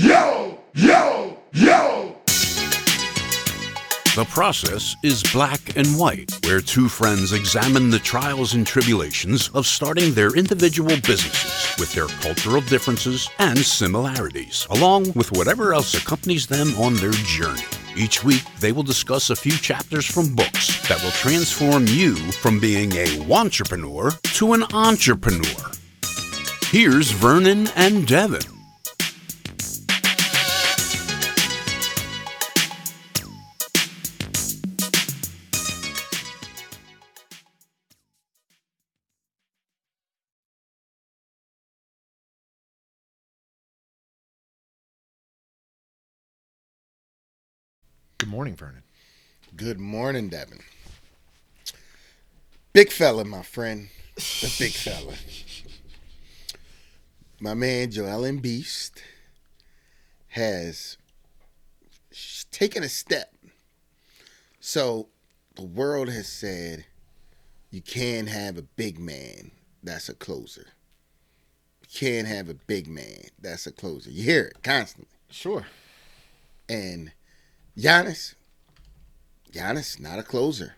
Yo, yo, yo. The process is black and white, where two friends examine the trials and tribulations of starting their individual businesses with their cultural differences and similarities, along with whatever else accompanies them on their journey. Each week, they will discuss a few chapters from books that will transform you from being a entrepreneur to an entrepreneur. Here's Vernon and Devin. Morning, Vernon. Good morning, Devin. Big fella, my friend. The big fella. My man Joel Beast has taken a step. So the world has said you can't have a big man that's a closer. You can't have a big man that's a closer. You hear it constantly. Sure. And Giannis, Giannis, not a closer.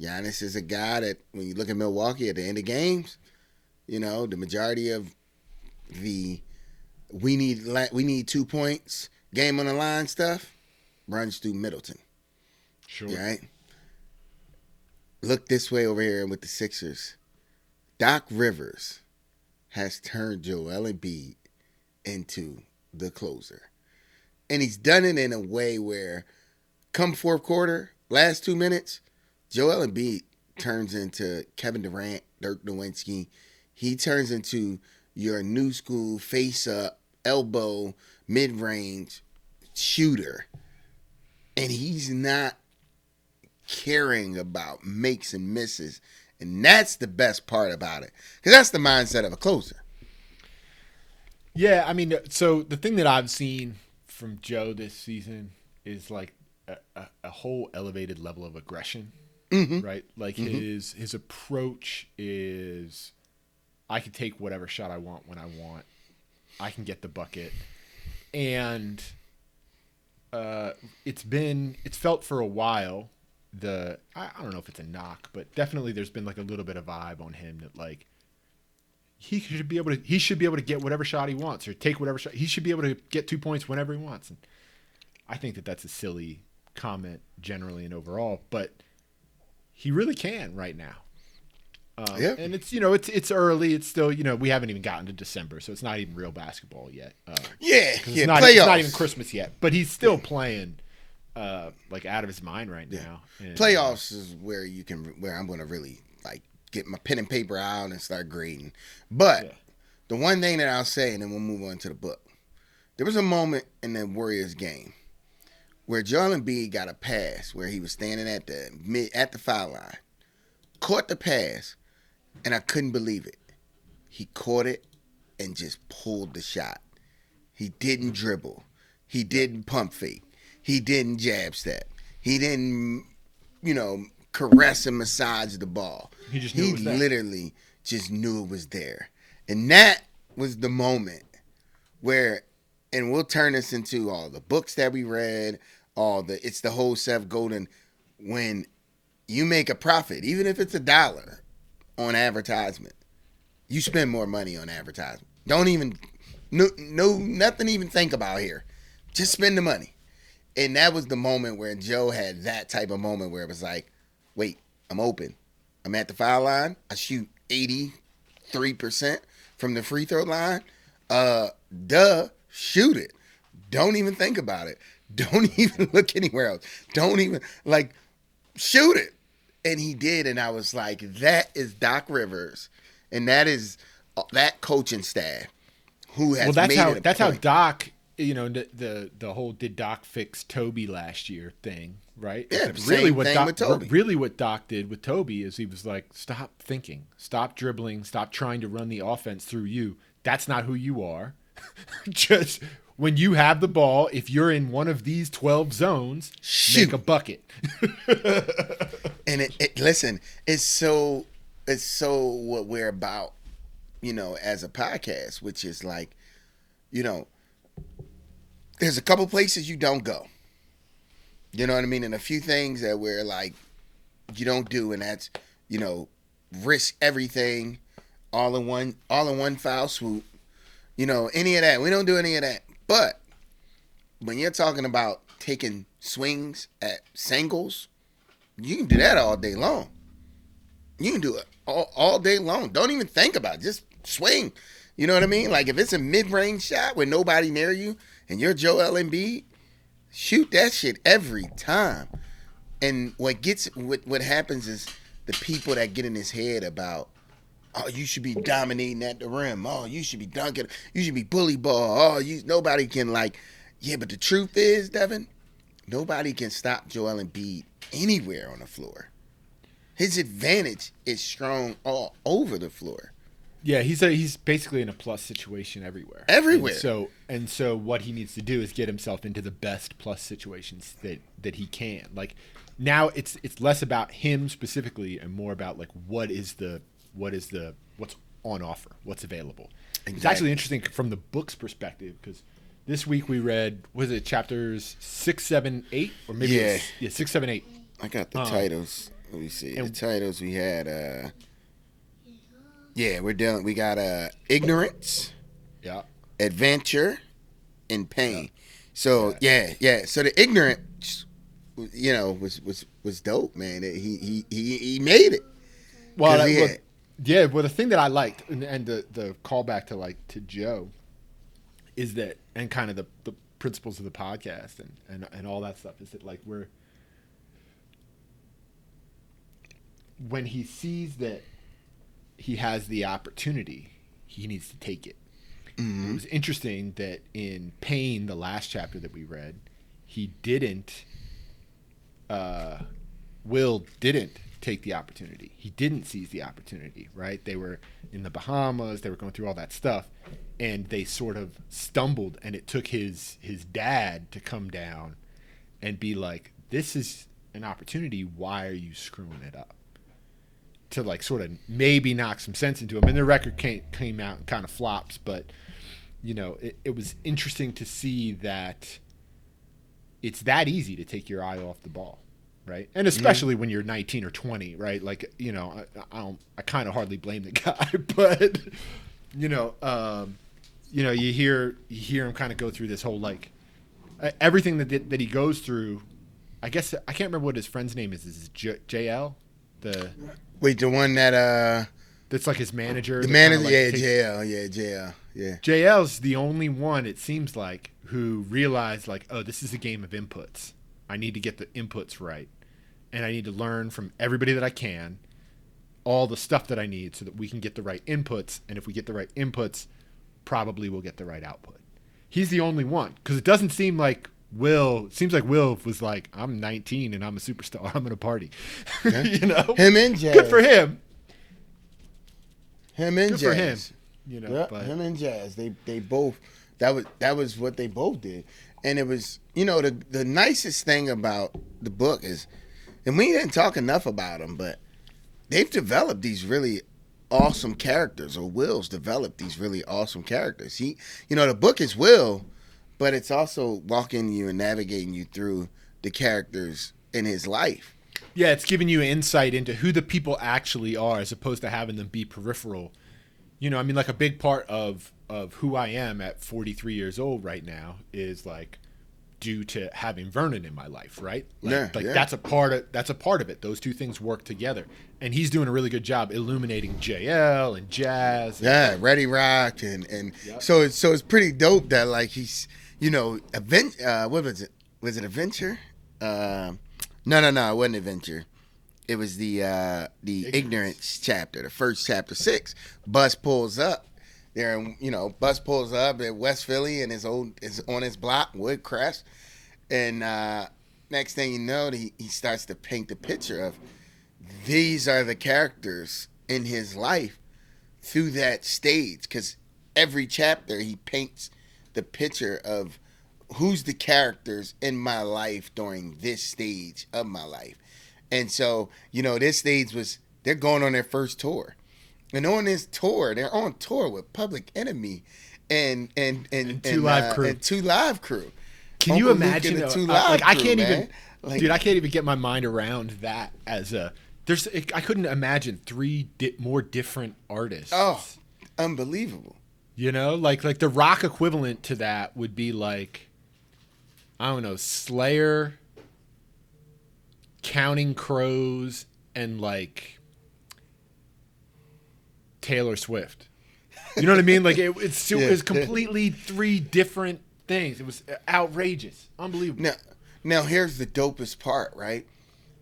Giannis is a guy that when you look at Milwaukee at the end of games, you know, the majority of the we need we need two points, game on the line stuff runs through Middleton. Sure. Right? Look this way over here with the Sixers. Doc Rivers has turned Joel Embiid into the closer. And he's done it in a way where come fourth quarter, last two minutes, Joel Embiid turns into Kevin Durant, Dirk Nowitzki. He turns into your new school face up, elbow, mid range shooter. And he's not caring about makes and misses. And that's the best part about it. Because that's the mindset of a closer. Yeah, I mean, so the thing that I've seen from Joe this season is like a, a, a whole elevated level of aggression, right? Like his his approach is, I can take whatever shot I want when I want. I can get the bucket, and uh, it's been it's felt for a while. The I, I don't know if it's a knock, but definitely there's been like a little bit of vibe on him that like he should be able to he should be able to get whatever shot he wants or take whatever shot he should be able to get two points whenever he wants. And i think that that's a silly comment generally and overall but he really can right now. Um, Yeah. and it's you know it's it's early. It's still you know we haven't even gotten to december so it's not even real basketball yet. Uh, yeah, it's, not, playoffs. it's not even christmas yet but he's still playing uh like out of his mind right now. And, uh, Playoffs is where you can where I'm going to really like get my pen and paper out and start grading. But Yeah. the one thing that I'll say, and then we'll move on to the book. There was a moment in the Warriors game where Joel Embiid got a pass where he was standing at the mid at the foul line, caught the pass, and I couldn't believe it. He caught it and just pulled the shot. He didn't dribble. He didn't pump fake. He didn't jab step. He didn't, you know, caress and massage the ball. He just knew it he was there. literally just knew it was there. And that was the moment where, and we'll turn this into all the books that we read, all the, it's the whole Seth Godin, when you make a profit, even if it's a dollar on advertisement, you spend more money on advertisement. Don't even, no, no, nothing even think about here. Just spend the money. And that was the moment where Joe had that type of moment where it was like, wait, I'm open. I'm at the foul line. I shoot 83% from the free throw line. Uh, duh, shoot it. Don't even think about it. Don't even look anywhere else. Don't even, like, shoot it. And he did. And I was like, that is Doc Rivers. And that is uh, that coaching staff who has well that's made how that's how doc you know the, the the whole did doc fix toby last year thing right? Yeah, same what doc really what doc did with toby is he was like stop thinking. Stop dribbling. Stop trying to run the offense through you. That's not who you are. Just when you have the ball if you're in one of these 12 zones Shoot. make a bucket. And it, it listen it's so it's so what we're about you know as a podcast which is like you know there's a couple places you don't go. You know what I mean? And a few things that we're like you don't do, and that's you know risk everything all in one all in one foul swoop. You know any of that? We don't do any of that. But when you're talking about taking swings at singles, you can do that all day long. You can do it all, all day long. Don't even think about it. Just swing. You know what I mean? Like if it's a mid-range shot with nobody near you and you're Joel Embiid, shoot that shit every time. And what gets what what happens is the people that get in his head about oh you should be dominating at the rim. Oh, you should be dunking. You should be bully ball. Oh, you nobody can like yeah, but the truth is, Devin, nobody can stop Joel Embiid anywhere on the floor. His advantage is strong all over the floor. Yeah, he's a, he's basically in a plus situation everywhere. Everywhere. And so and so what he needs to do is get himself into the best plus situations that that he can. Like now it's it's less about him specifically and more about like what is the what is the what's on offer, what's available. It's actually interesting from the book's perspective because this week we read was it chapters six, seven, eight, or maybe it was- Yeah. yeah, six, seven, eight. I got the Um, titles. Let me see. and- the titles we had uh Yeah, we're dealing we got uh ignorance, Yeah. adventure, and pain. So yeah, yeah. So the ignorance you know was was was dope, man. He he he he made it. Well, that, well, yeah. Well, the thing that I liked, and, and the the callback to like to Joe, is that, and kind of the the principles of the podcast and and and all that stuff is that like we're when he sees that he has the opportunity, he needs to take it. It was interesting that in Pain, the last chapter that we read, he didn't. Uh, Will didn't take the opportunity. He didn't seize the opportunity, right? They were in the Bahamas, they were going through all that stuff, and they sort of stumbled and it took his his dad to come down and be like, This is an opportunity, why are you screwing it up? To like sort of maybe knock some sense into him. And the record came came out and kind of flops, but you know, it, it was interesting to see that it's that easy to take your eye off the ball, right? And especially when you're 19 or 20, right? Like, you know, I, I don't, I kind of hardly blame the guy, but you know, um, you know, you hear you hear him kind of go through this whole like everything that that he goes through. I guess I can't remember what his friend's name is. Is it J- JL? The Wait, the one that uh that's like his manager. the manager like, yeah, takes- JL, yeah, JL. Yeah. JL's the only one it seems like who realized like, oh, this is a game of inputs. I need to get the inputs right, and I need to learn from everybody that I can, all the stuff that I need, so that we can get the right inputs. And if we get the right inputs, probably we'll get the right output. He's the only one because it doesn't seem like Will. Seems like Will was like, I'm 19 and I'm a superstar. I'm gonna party. you know, Him and Jazz. good for him. Him and Good Jazz. for him. You know, Yeah, but him and Jazz. They they both that was that was what they both did. And it was you know the the nicest thing about the book is and we didn't talk enough about them, but they've developed these really awesome characters or Will's developed these really awesome characters. He you know the book is Will, but it's also walking you and navigating you through the characters in his life. Yeah, it's giving you insight into who the people actually are as opposed to having them be peripheral. You know, I mean like a big part of of who I am at 43 years old right now is like due to having Vernon in my life, right? Like, Yeah, like yeah. that's a part of that's a part of it. Those two things work together. And he's doing a really good job illuminating JL and Jazz. Yeah, Ready Rock and and Yep. so it's so it's pretty dope that like he's you know event uh what was it? Was it adventure? Um no no no it wasn't adventure. It was the uh the ignorance, Ignorance. chapter the first chapter six. Bus pulls up there and you know bus pulls up at West Philly and his old is on his block Woodcrest and uh next thing you know he, he starts to paint the picture of these are the characters in his life through that stage. Because every chapter he paints the picture of who's the characters in my life during this stage of my life and so you know this stage was they're going on their first tour and on this tour they're on tour with public enemy and and and, And Two Live Crew. and two live crew Can you Uncle Luke imagine? though, Two uh, like Live I can't man. even, Like- dude. I can't even get my mind around that as a. There's. I couldn't imagine three di- more different artists. Oh, unbelievable. You know, like like the rock equivalent to that would be like, I don't know, Slayer, Counting Crows, and like Taylor Swift. You know what I mean? Like it, it's it was completely three different things. It was uh, outrageous, unbelievable. Now, now here's the dopest part, right?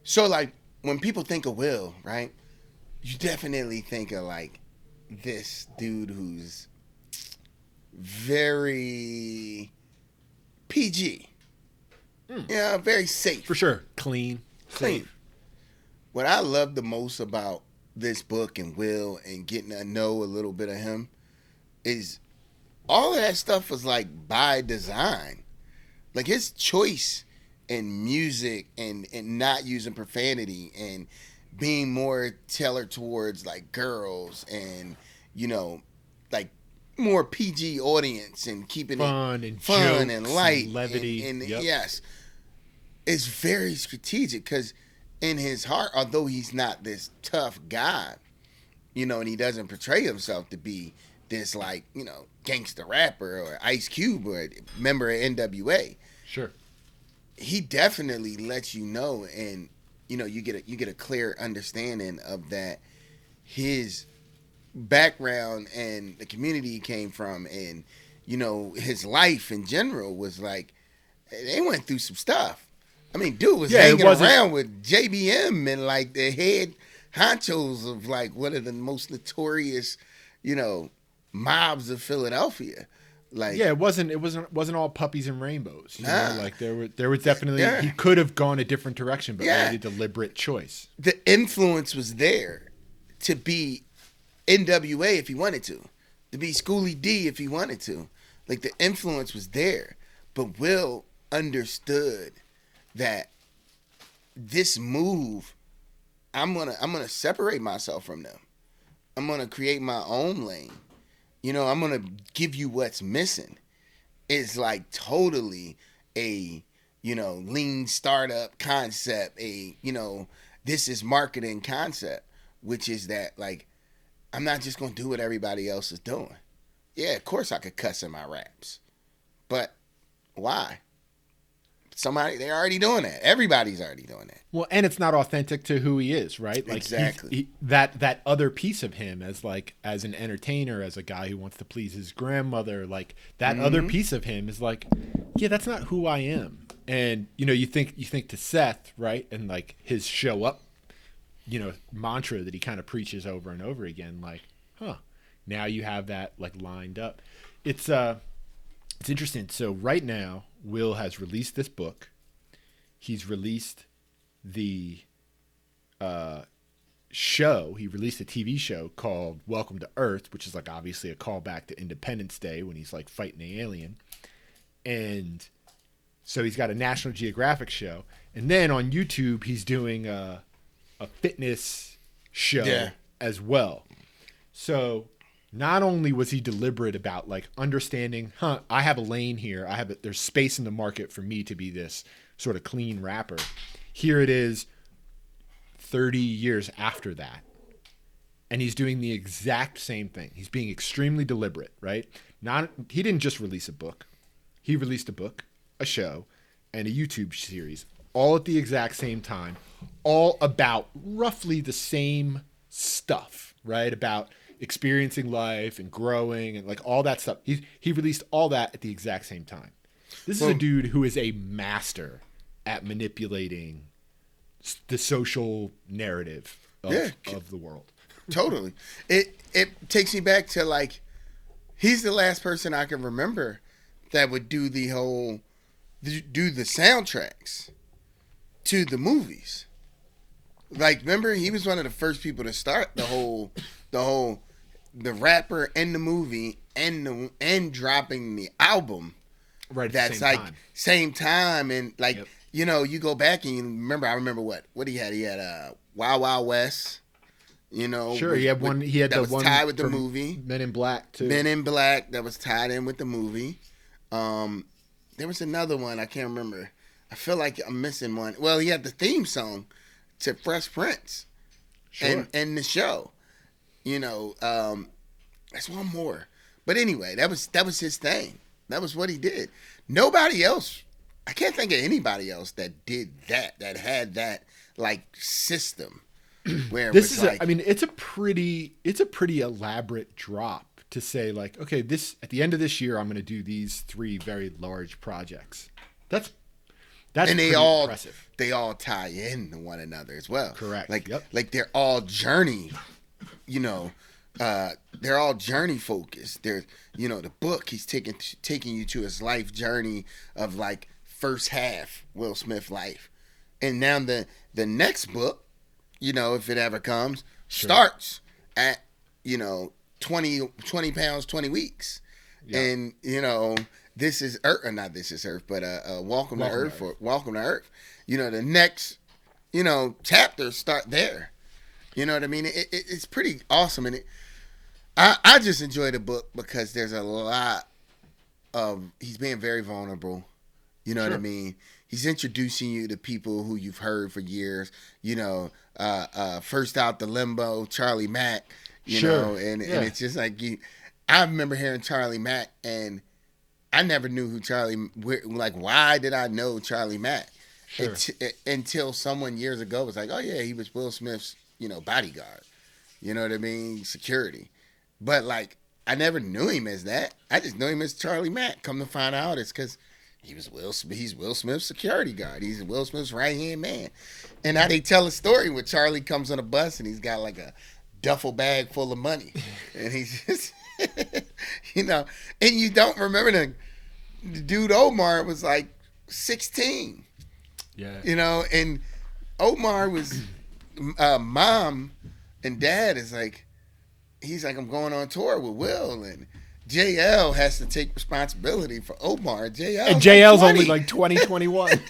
So like when people think of Will, right? You definitely think of like this dude who's very PG. Hmm. Yeah, very safe. For sure, clean, clean. safe. What I love the most about this book and Will and getting to know a little bit of him is all of that stuff was like by design. Like his choice in music and, and not using profanity and being more tailored towards like girls and you know like more PG audience and keeping Fun it and fun and and light levity. and, and Yep. yes it's very strategic because in his heart, although he's not this tough guy, you know, and he doesn't portray himself to be this like you know gangster rapper or Ice Cube or member of NWA, Sure. he definitely lets you know, and you know, you get a you get a clear understanding of that his background and the community he came from, and you know, his life in general was like they went through some stuff. I mean, dude was Yeah, hanging around with JBM and like the head honchos of like one of the most notorious, you know, mobs of Philadelphia. Like, Yeah, it wasn't. It wasn't. Wasn't all puppies and rainbows. You Nah. know, like there were. There was definitely. Yeah. He could have gone a different direction, but Yeah. made a deliberate choice. the influence was there to be NWA if he wanted to, to be Schoolly D if he wanted to. Like the influence was there, but Will understood that this move, I'm gonna I'm gonna separate myself from them. I'm gonna create my own lane. You know, I'm gonna give you what's missing. It's like totally a you know lean startup concept. A you know this is marketing concept, which is that like I'm not just gonna do what everybody else is doing. Yeah, of course I could cuss in my raps, but why? Somebody they're already doing that. Everybody's already doing that. Well, and it's not authentic to who he is, right? Like Exactly. he- that that other piece of him as like as an entertainer, as a guy who wants to please his grandmother, like that Mm-hmm. other piece of him is like, yeah, that's not who I am. And you know, you think you think to Seth, right? And like his show up, you know, mantra that he kind of preaches over and over again, like, huh, now you have that like lined up. It's uh it's interesting. So right now, Will has released this book. He's released the uh, show. He released a TV show called Welcome to Earth, which is like obviously a callback to Independence Day when he's like fighting the alien. And so he's got a National Geographic show. And then on YouTube, he's doing a, a fitness show Yeah. as well. So not only was he deliberate about like understanding, huh, I have a lane here. I have a, there's space in the market for me to be this sort of clean rapper. Here it is 30 years after that. And he's doing the exact same thing. He's being extremely deliberate, right? Not he didn't just release a book. He released a book, a show, and a YouTube series all at the exact same time, all about roughly the same stuff, right? About experiencing life and growing and like all that stuff. He he released all that at the exact same time. This is a dude who is a master at manipulating the social narrative of, Yeah. of the world. totally. It it takes me back to like he's the last person I can remember that would do the whole do the soundtracks to the movies. Like remember he was one of the first people to start the whole the whole the rapper and the movie and the and dropping the album Right that's same like time. same time and like Yep. you know you go back and you remember I remember what what he had he had uh Wild Wild West you know Sure, with- he had with- one. He had that the was one tied with the movie Men in Black too. Men in Black that was tied in with the movie um there was another one I can't remember. I feel like I'm missing one. Well, he had the theme song to Fresh Prince Sure. and and the show. You know, um, that's one more. But anyway, that was that was his thing. That was what he did. Nobody else. I can't think of anybody else that did that. That had that like system. Where this is like, a, I mean it's a pretty it's a pretty elaborate drop to say like okay this at the end of this year I'm going to do these three very large projects. That's that's and they all impressive. they all tie in to one another as well. Correct. Like Yep. like they're all journey, you know, uh, they're all journey focused. They're you know the book he's taking taking you to his life journey of like first half Will Smith life, and now the the next book, you know, if it ever comes, starts at you know 20, 20 pounds twenty weeks, and you know. This is Earth, or not this is Earth, but uh, uh Welcome, Welcome to to Earth for Welcome to Earth. You know, the next, you know, chapters start there. You know what I mean? It, it, it's pretty awesome, and it. I I just enjoy the book because there's a lot of he's being very vulnerable. You know what I mean? He's introducing you to people who you've heard for years. You know, uh, uh, first out the limo, Charlie Mack. You Sure. know, and, Yeah. and it's just like you. I remember hearing Charlie Mack, and I never knew who Charlie. Like, why did I know Charlie Mack? Sure. Unt- until someone years ago was like, "Oh yeah, he was Will Smith's, you know, bodyguard." You know what I mean? Security. But like, I never knew him as that. I just knew him as Charlie Mack. Come to find out, it's because he was Will. He's Will Smith's security guard. He's Will Smith's right hand man. And now they tell a story where Charlie comes on a bus and he's got like a duffel bag full of money, and he's just, you know, and you don't remember the, dude Omar was like sixteen Yeah. you know, and Omar was uh, mom and dad is like, he's like, I'm going on tour with Will, and JL has to take responsibility for Omar. JL and JL's only like 2021.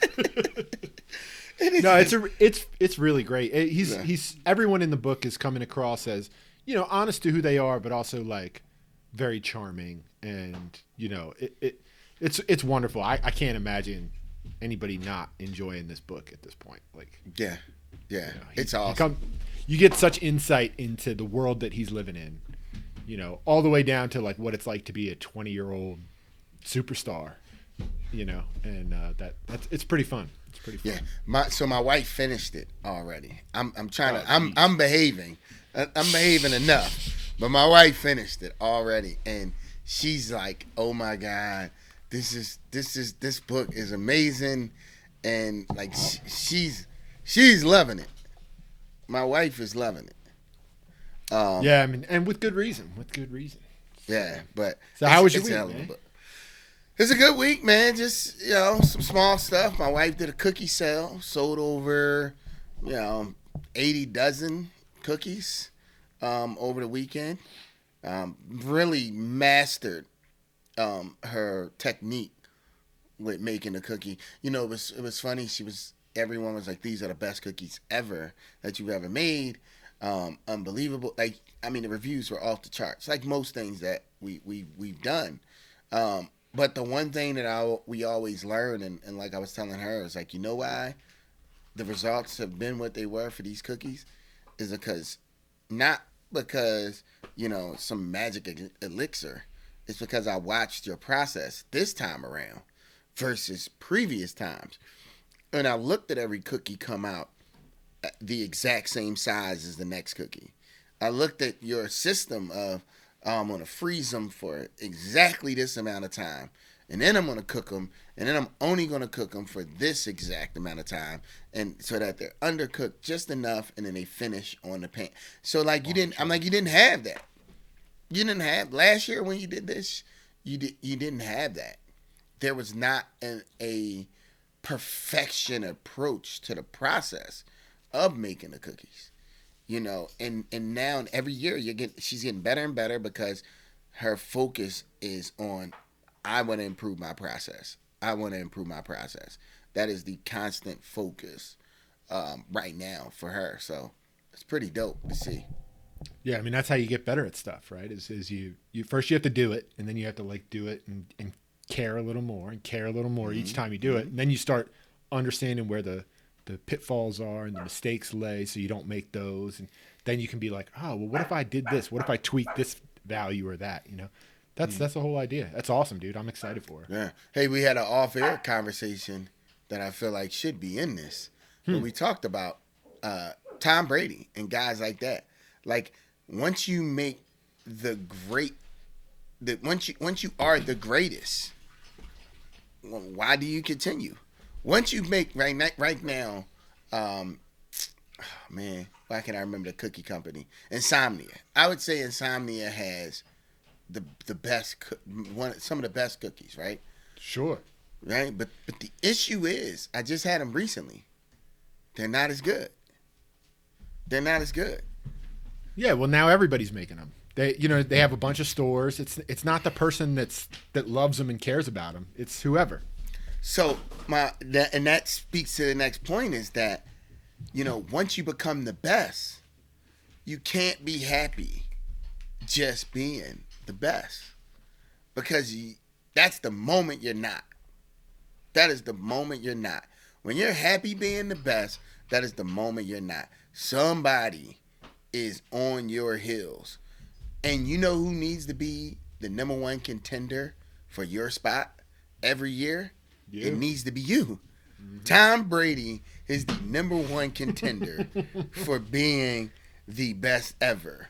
it's, no, it's a it's it's really great. It- he's Yeah. he's everyone in the book is coming across as you know honest to who they are, but also like very charming, and you know it, it it's it's wonderful. I, I can't imagine anybody not enjoying this book at this point. Like yeah, yeah, he- it's he awesome. come- you get such insight into the world that he's living in. You know, all the way down to like what it's like to be a 20 year old superstar. You know, and uh, that that's it's pretty fun. It's pretty fun. Yeah, my so my wife finished it already. I'm I'm trying Oh, to I'm. I'm behaving. I'm behaving enough, but my wife finished it already, and she's like, "Oh my god, this is this is this book is amazing," and like sh- she's she's loving it. My wife is loving it. Um, Yeah, I mean, and with good reason. With good reason. Yeah, but So how was your week, hell of a man? book. It's a good week, man. Just you know, some small stuff. My wife did a cookie sale, sold over, you know, eighty dozen cookies um, over the weekend. Um, really mastered um, her technique with making the cookie. You know, it was it was funny. She was everyone was like, "These are the best cookies ever that you've ever made." Um, unbelievable. Like I mean, the reviews were off the charts. Like most things that we we we've done. Um, but the one thing that I we always learn, and, and like I was telling her, is like, you know why the results have been what they were for these cookies, is because not because you know some magic elixir. It's because I watched your process this time around versus previous times, and I looked at every cookie come out uh, the exact same size as the next cookie. I looked at your system of oh, I'm gonna freeze them for exactly this amount of time, and then I'm gonna cook them, and then I'm only gonna cook them for this exact amount of time, and so that they're undercooked just enough, and then they finish on the pan. So like you didn't, I'm like you didn't have that. You didn't have last year when you did this. You did. You didn't have that. There was not an, a perfection approach to the process of making the cookies you know and and now every year you get she's getting better and better because her focus is on i want to improve my process i want to improve my process that is the constant focus um, right now for her so it's pretty dope to see Yeah, I mean that's how you get better at stuff, right? Is is you you first you have to do it, and then you have to like do it and, and care a little more and care a little more each time you do it. And then you start understanding where the the pitfalls are and the mistakes lay so you don't make those and then you can be like, "Oh, well what if I did this? What if I tweaked this value or that?" You know. That's that's the whole idea. That's awesome, dude. I'm excited for it. Yeah. Hey, we had an off-air conversation that I feel like should be in this. When we talked about uh, Tom Brady and guys like that. Like once you make the great, the once you once you are the greatest, why do you continue? Once you make right now, right now, um, oh, man, why can't I remember the cookie company? Insomnia. I would say Insomnia has the the best one some of the best cookies, right? Sure. Right? But but the issue is, I just had them recently. They're not as good. They're not as good. Yeah, well now everybody's making them. They you know, they have a bunch of stores. It's it's not the person that's that loves them and cares about them. It's whoever. So my that and that speaks to the next point is that, you know, once you become the best, you can't be happy just being the best because you, that's the moment you're not. That is the moment you're not. When you're happy being the best, that is the moment you're not. Somebody is on your heels. And you know who needs to be the number one contender for your spot every year? You. It needs to be you. Mm-hmm. Tom Brady is the number one contender for being the best ever.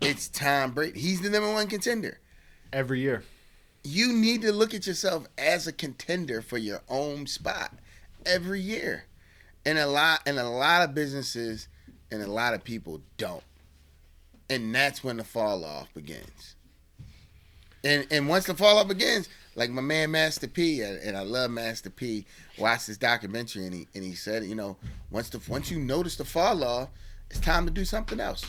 It's Tom Brady. He's the number one contender Every year. you need to look at yourself as a contender for your own spot every year. And a lot and a lot of businesses and a lot of people don't. And that's when the fall off begins. And and once the fall off begins, like my man Master P, and I love Master P, watched this documentary and he and he said, you know, once the once you notice the fall off, it's time to do something else.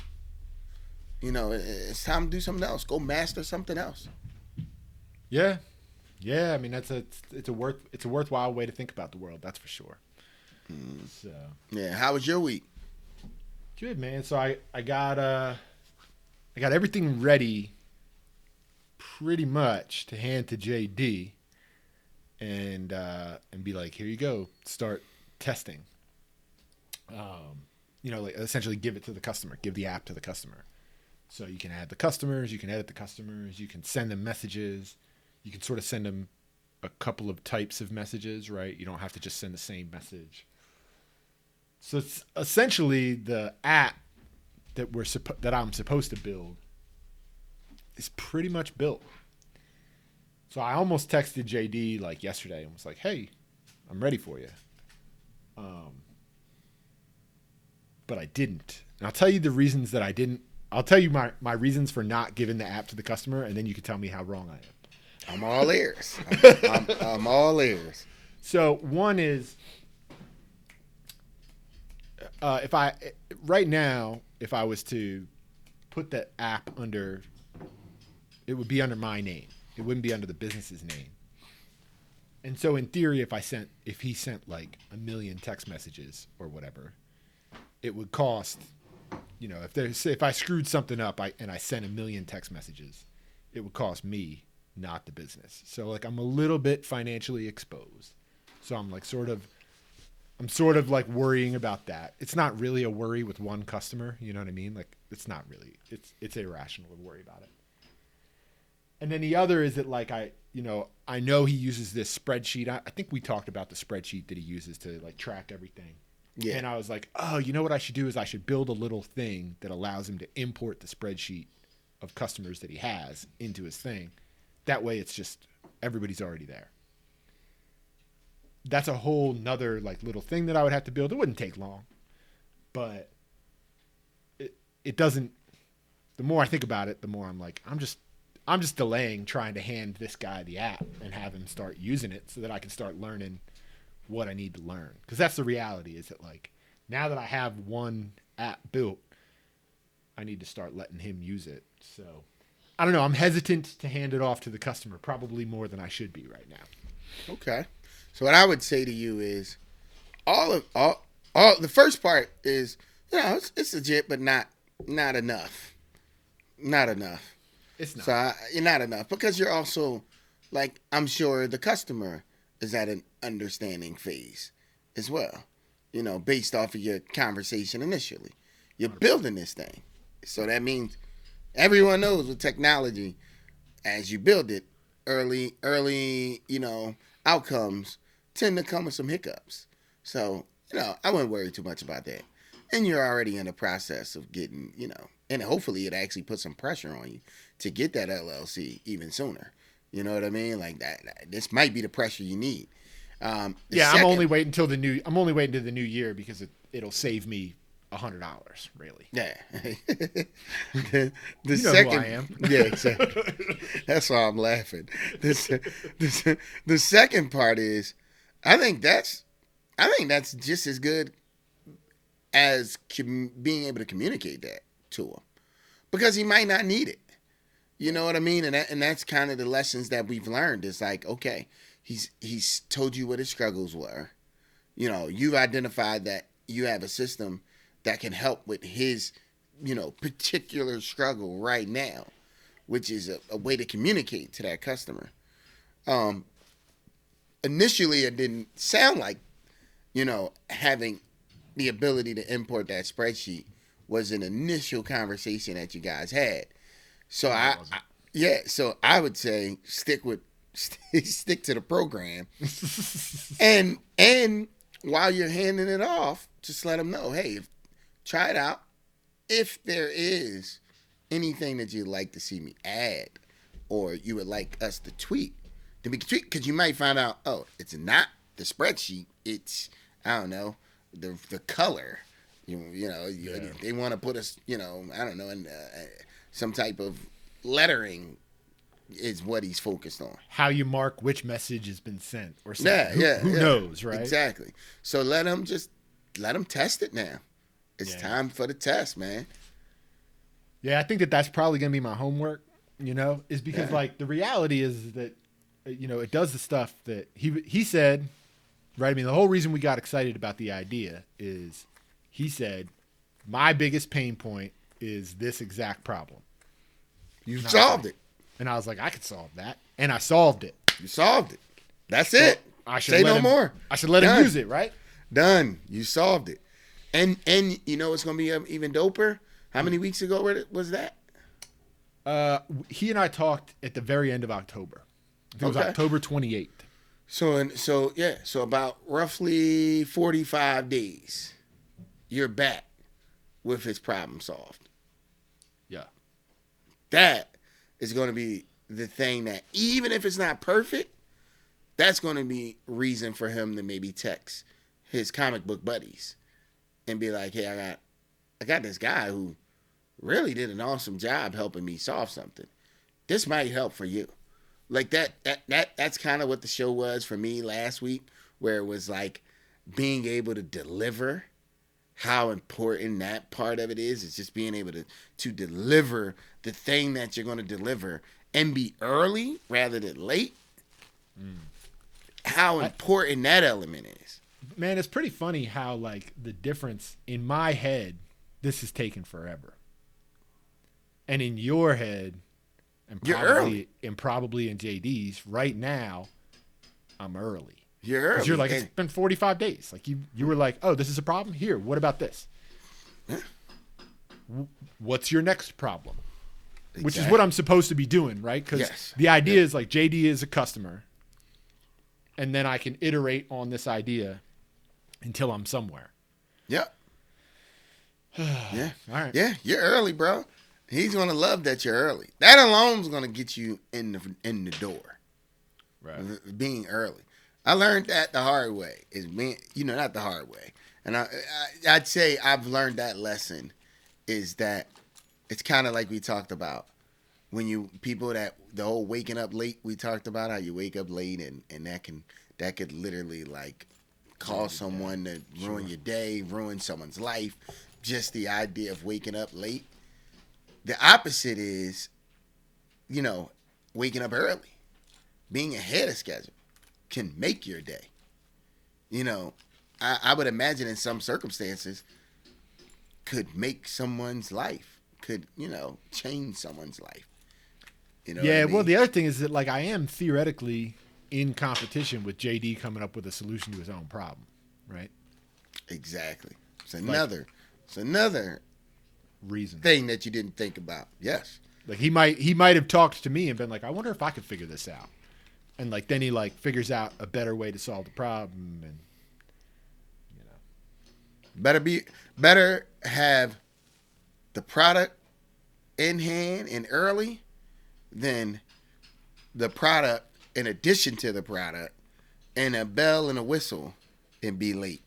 You know, it's time to do something else. Go master something else. Yeah. Yeah, I mean that's a it's, a worth it's a worthwhile way to think about the world, that's for sure. So Yeah. How was your week? Good man. So I I got uh I got everything ready pretty much to hand to JD and uh and be like, "Here you go. Start testing." Um you know, like essentially give it to the customer, give the app to the customer. So you can add the customers, you can edit the customers, you can send them messages, you can sort of send them a couple of types of messages, right? You don't have to just send the same message. So it's essentially the app that we're that I'm supposed to build is pretty much built. So I almost texted JD like yesterday and was like, "Hey, I'm ready for you." Um, but I didn't. And I'll tell you the reasons that I didn't. I'll tell you my, my reasons for not giving the app to the customer, and then you can tell me how wrong I am. I'm all ears. I'm, I'm, I'm all ears. So one is uh, if I right now if I was to put that app under, it would be under my name. It wouldn't be under the business's name. And so in theory, if I sent if he sent like a million text messages or whatever, it would cost. You know, if there's if I screwed something up, I and I sent a million text messages, it would cost me, not the business. So like I'm a little bit financially exposed. So I'm like sort of I'm sort of like worrying about that. It's not really a worry with one customer, you know what I mean? Like it's not really it's it's irrational to worry about it. And then the other is that like I, you know, I know he uses this spreadsheet. I, I think we talked about the spreadsheet that he uses to like track everything. Yeah. And I was like, "Oh, you know what I should do is I should build a little thing that allows him to import the spreadsheet of customers that he has into his thing. That way it's just everybody's already there." that's a whole nother like little thing that I would have to build. It wouldn't take long, but it it doesn't. The more I think about it, the more I'm like, I'm just I'm just delaying trying to hand this guy the app and have him start using it so that I can start learning what I need to learn. Because that's the reality is that like now that I have one app built, I need to start letting him use it. So I don't know. I'm hesitant to hand it off to the customer, probably more than I should be right now. Okay. So what I would say to you is, all of all, all the first part is, you know, it's, it's legit, but not not enough, not enough. It's not. So I, you're not enough because you're also like I'm sure the customer is at an understanding phase as well. You know, based off of your conversation initially. You're building this thing. So that means everyone knows with technology, as you build it, early early, you know, outcomes tend to come with some hiccups. So, you know, I wouldn't worry too much about that. And you're already in the process of getting, you know, and hopefully it actually puts some pressure on you to get that LLC even sooner. You know what I mean? Like that. This might be the pressure you need. Um, Yeah, second- I'm only waiting until the new. I'm only waiting to the new year because it, it'll save me a hundred dollars. Really. Yeah. the You know who second, I am. Yeah, exactly. That's why I'm laughing. This, this, the second part is, I think that's, I think that's just as good as com- being able to communicate that to him, because he might not need it. You know what I mean? And that, and that's kind of the lessons that we've learned. It's like, okay, he's he's told you what his struggles were. You know, you've identified that you have a system that can help with his, you know, particular struggle right now, which is a, a way to communicate to that customer. Um, initially, it didn't sound like, you know, having the ability to import that spreadsheet was an initial conversation that you guys had. So I, I yeah, so I would say stick with stick to the program, and and while you're handing it off, just let them know, hey, if, try it out. If there is anything that you'd like to see me add, or you would like us to tweet, then we can tweet because you might find out, oh, it's not the spreadsheet. It's I don't know the the color. You you know you, they want to put us you know I don't know in uh, some type of lettering is what he's focused on. How you mark which message has been sent or something. Yeah, Who- yeah. Who yeah. knows, right? Exactly. So let him just let him test it now. It's Yeah. time for the test, man. Yeah, I think that that's probably gonna be my homework. You know, is because Yeah. like the reality is that uh, you know it does the stuff that he he said. Right. I mean, the whole reason we got excited about the idea is he said my biggest pain point is this exact problem, You solved it. and I was like, I could solve that, and I solved it. You solved it. That's it. I should Say no him- more. I should let Done. him use it, right? Done. You solved it. And and you know it's gonna be um, even doper. How many weeks ago was that? Uh, he and I talked at the very end of October. It was Okay. October twenty eighth. So and so yeah. So about roughly forty five days, you're back with his problem solved. That is going to be the thing that even if it's not perfect that's going to be reason for him to maybe text his comic book buddies and be like hey i got i got this guy who really did an awesome job helping me solve something this might help for you like that that, that that's kind of what the show was for me last week where it was like being able to deliver how important that part of it is. It's just being able to to deliver the thing that you're going to deliver and be early rather than late. How important that element is. Man, it's pretty funny how like the difference in my head, this has taken forever, and in your head, and You're probably early. and probably in JD's right now, I'm early. You're early. you're like it's been 45 days. Like you you were like, oh, this is a problem. Here, what about this? What's your next problem? Which is what I'm supposed to be doing, right? Because Yes. the idea is like JD is a customer, and then I can iterate on this idea until I'm somewhere. Yep. yeah. All right. Yeah, you're early, bro. He's gonna love that you're early. That alone's gonna get you in the in the door. Right. being early. I learned that the hard way is being, you know, not the hard way. And I, I I'd say I've learned that lesson is that it's kind of like we talked about when you people that the whole waking up late we talked about how you wake up late and and that can that could literally like cause someone to ruin your day, ruin someone's life. Just the idea of waking up late. The opposite is, you know, waking up early being ahead of schedule can make your day. You know, I, I would imagine in some circumstances could make someone's life, could, you know, change someone's life. You know? yeah. I Well, the other thing is that like I am theoretically in competition with JD coming up with a solution to his own problem, right? exactly. It's another. it's another Reason. thing that you didn't think about. Yes. Like he might he might have talked to me and been like, I wonder if I could figure this out. And like then he like figures out a better way to solve the problem and you know. Better be better have the product in hand and early than the product in addition to the product and a bell and a whistle and be late.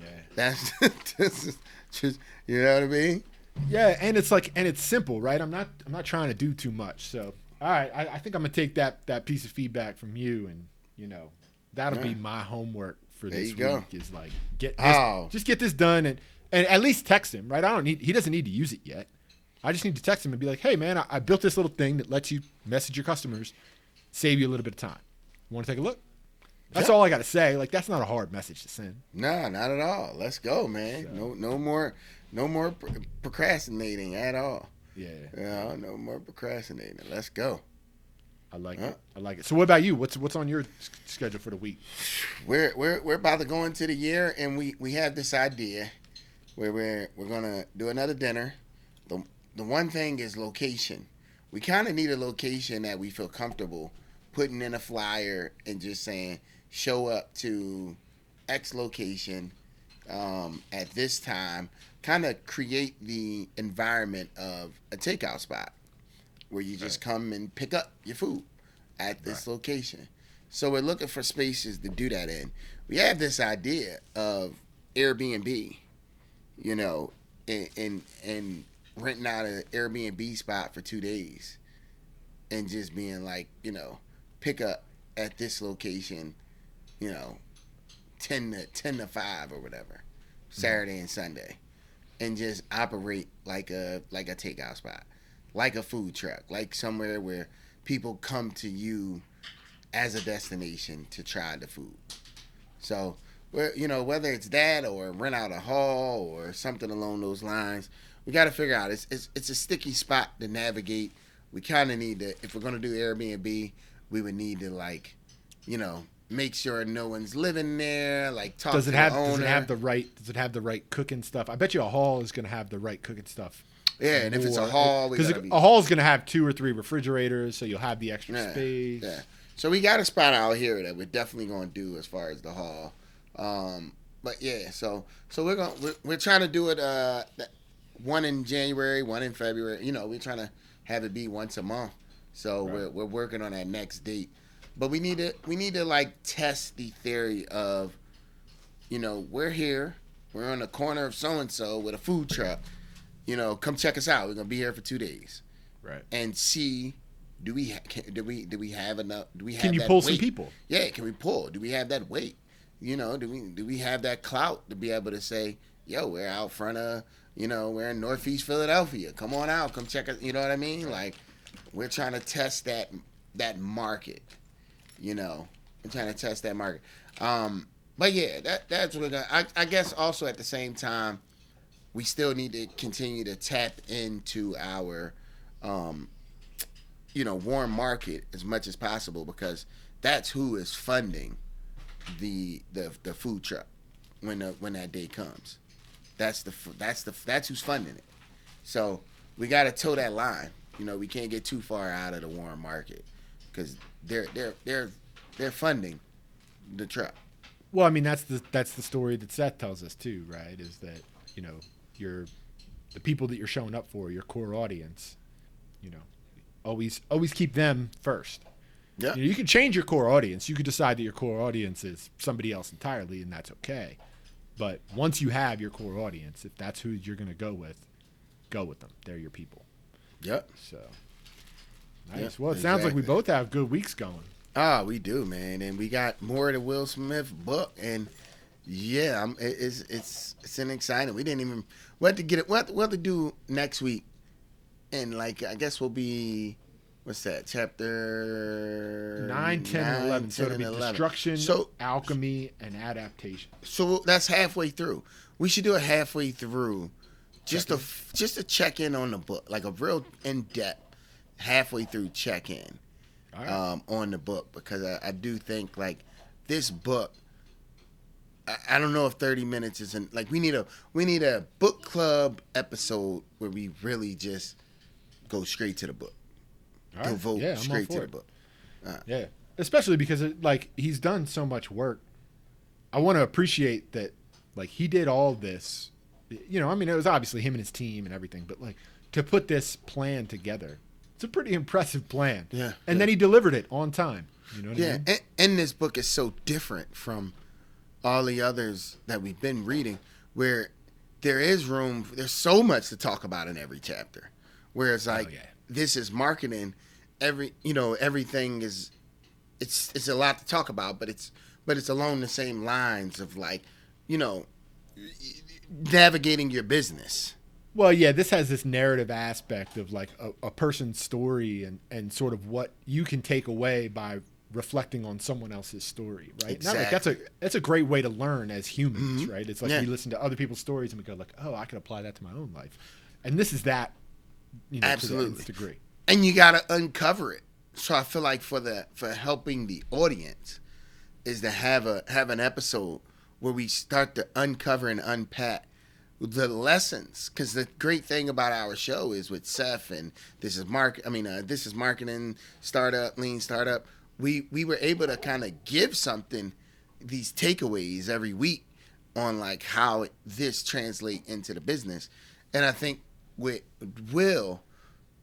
Yeah. That's just, just you know what I mean? Yeah, and it's like and it's simple, right? I'm not I'm not trying to do too much. So all right, I, I think I'm gonna take that that piece of feedback from you and you know, that'll be my homework for There this you week go. is like get this, Oh. just get this done and and at least text him, right? I don't need he doesn't need to use it yet. I just need to text him and be like, hey man, I, I built this little thing that lets you message your customers, save you a little bit of time. You want to take a look? That's Yeah. all I got to say. Like that's not a hard message to send. No, not at all. Let's go, man. No, no more, no more pr- procrastinating at all. Yeah, Yeah, no more procrastinating. Let's go. I like Huh? it. I like it. So what about you? What's what's on your schedule for the week? We're we're we're about to go into the year, and we we have this idea where we're we're gonna do another dinner. The the one thing is location. We kind of need a location that we feel comfortable putting in a flyer and just saying show up to X location um, at this time. Kind of create the environment of a takeout spot where you just come and pick up your food at this location. So we're looking for spaces to do that in. We have this idea of Airbnb, you know, and and, and renting out an Airbnb spot for two days, and just being like, you know, pick up at this location, you know, ten to ten to five or whatever, mm-hmm. Saturday and Sunday, and just operate like a like a takeout spot, like a food truck, like somewhere where people come to you as a destination to try the food. So, where you know whether it's that or rent out a hall or something along those lines, we got to figure out. It's, it's it's a sticky spot to navigate. We kind of need to if we're gonna do Airbnb, we would need to like, you know, make sure no one's living there. Like talk does to it have the owner. does it have the right does it have the right cooking stuff? I bet you a hall is going to have the right cooking stuff. yeah, and if it's a hall, because be, a hall is going to have two or three refrigerators, so you'll have the extra Yeah, space. Yeah. So we got a spot out here that we're definitely going to do as far as the hall. Um, but yeah, so so we're going we're, we're trying to do it uh one in January, one in February. You know, we're trying to have it be once a month. So we're we're working on that next date. But we need to we need to like test the theory of you know, we're here, we're on the corner of so and so with a food truck. You know, come check us out. We're going to be here for 2 days Right. and see do we ha- can, do we do we have enough do we have Can you pull some people? yeah can we pull do we have that weight you know do we do we have that clout to be able to say yo we're out front of you know we're in northeast philadelphia. Come on out. Come check us. You know what i mean? Like we're trying to test that that market you know? We're trying to test that market. Um but yeah that that's what gonna I, I guess also at the same time we still need to continue to tap into our um, you know warm market as much as possible because that's who is funding the the, the food truck when the, when that day comes that's the that's the that's who's funding it so we got to toe that line you know we can't get too far out of the warm market because they're they're they're they're funding the truck Well, I mean that's the that's the story that Seth tells us too, right? Is that you know your the people that you're showing up for, your core audience, you know, always always keep them first. Yeah You, know, you can change your core audience. You could decide that your core audience is somebody else entirely, and that's okay. But once you have your core audience, if that's who you're going to go with, go with them. They're your people. yep So nice. Yeah, well, it sounds like we both have good weeks going. Ah, we do, man, and we got more of the Will Smith book, and yeah, I'm, it- it's it's it's an exciting. We didn't even we have to get it. What what to do next week, and like I guess we'll be what's that chapter 9, 10, and 11. So 10, it'll be 11. destruction, So alchemy, and adaptation. so that's halfway through. We should do it halfway through, just to just to check in on the book, like a real in depth halfway through check in All right. um, on the book because I, I do think like this book. I, I don't know if thirty minutes isn't like we need a we need a book club episode where we really just go straight to the book, All right. devote Yeah, straight to the it. book. Uh, yeah, especially because it, like he's done so much work. I want to appreciate that, like he did all this. You know, I mean, it was obviously him and his team and everything, but like to put this plan together, it's a pretty impressive plan. Yeah, and yeah. then he delivered it on time. You know what I Yeah, mean? and, and this book is so different from all the others that we've been reading, where there is room. There's so much to talk about in every chapter. Whereas oh, like Oh, yeah. This is marketing. Every you know everything is. It's it's a lot to talk about, but it's but it's along the same lines of like, you know, navigating your business. Well, yeah, this has this narrative aspect of like a, a person's story and, and sort of what you can take away by reflecting on someone else's story, right? Not like that's a that's a great way to learn as humans, mm-hmm. right? It's like Yeah. we listen to other people's stories and we go like, oh, I can apply that to my own life, and this is that, you know, Absolutely. degree. and you got to uncover it. So I feel like for the for helping the audience is to have a have an episode where we start to uncover and unpack the lessons because the great thing about our show is with Seth and this is mark I mean uh, this is marketing startup lean startup we we were able to kind of give something these takeaways every week on like how this translate into the business and I think with Will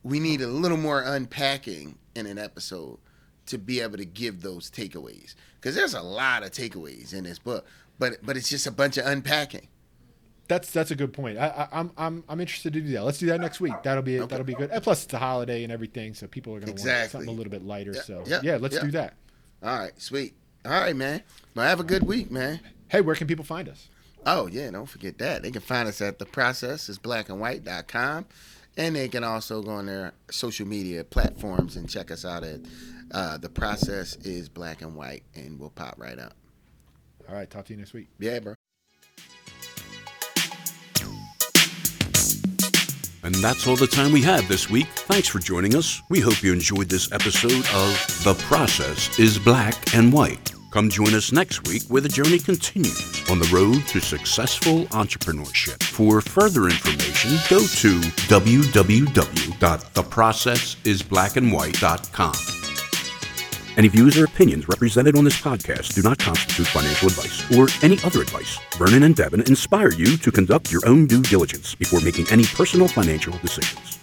we need a little more unpacking in an episode to be able to give those takeaways because there's a lot of takeaways in this book but but it's just a bunch of unpacking That's that's a good point. I, I, I'm I'm I'm interested to do that. Let's do that next week. That'll be that'll be good. And plus, it's a holiday and everything, so people are gonna want something a little bit lighter. so yeah, yeah, let's yeah. do that. all right sweet all right man well have a good week man Hey, where can people find us? Oh yeah don't forget that they can find us at the process is black and white.com and they can also go on their social media platforms and check us out at uh, the process is black and white and we'll pop right up All right, talk to you next week. yeah bro And that's all the time we have this week. Thanks for joining us. We hope you enjoyed this episode of The Process is Black and White. Come join us next week where the journey continues on the road to successful entrepreneurship. For further information, go to www.theprocessisblackandwhite.com. Any views or opinions represented on this podcast do not constitute financial advice or any other advice. Vernon and Devin inspire you to conduct your own due diligence before making any personal financial decisions.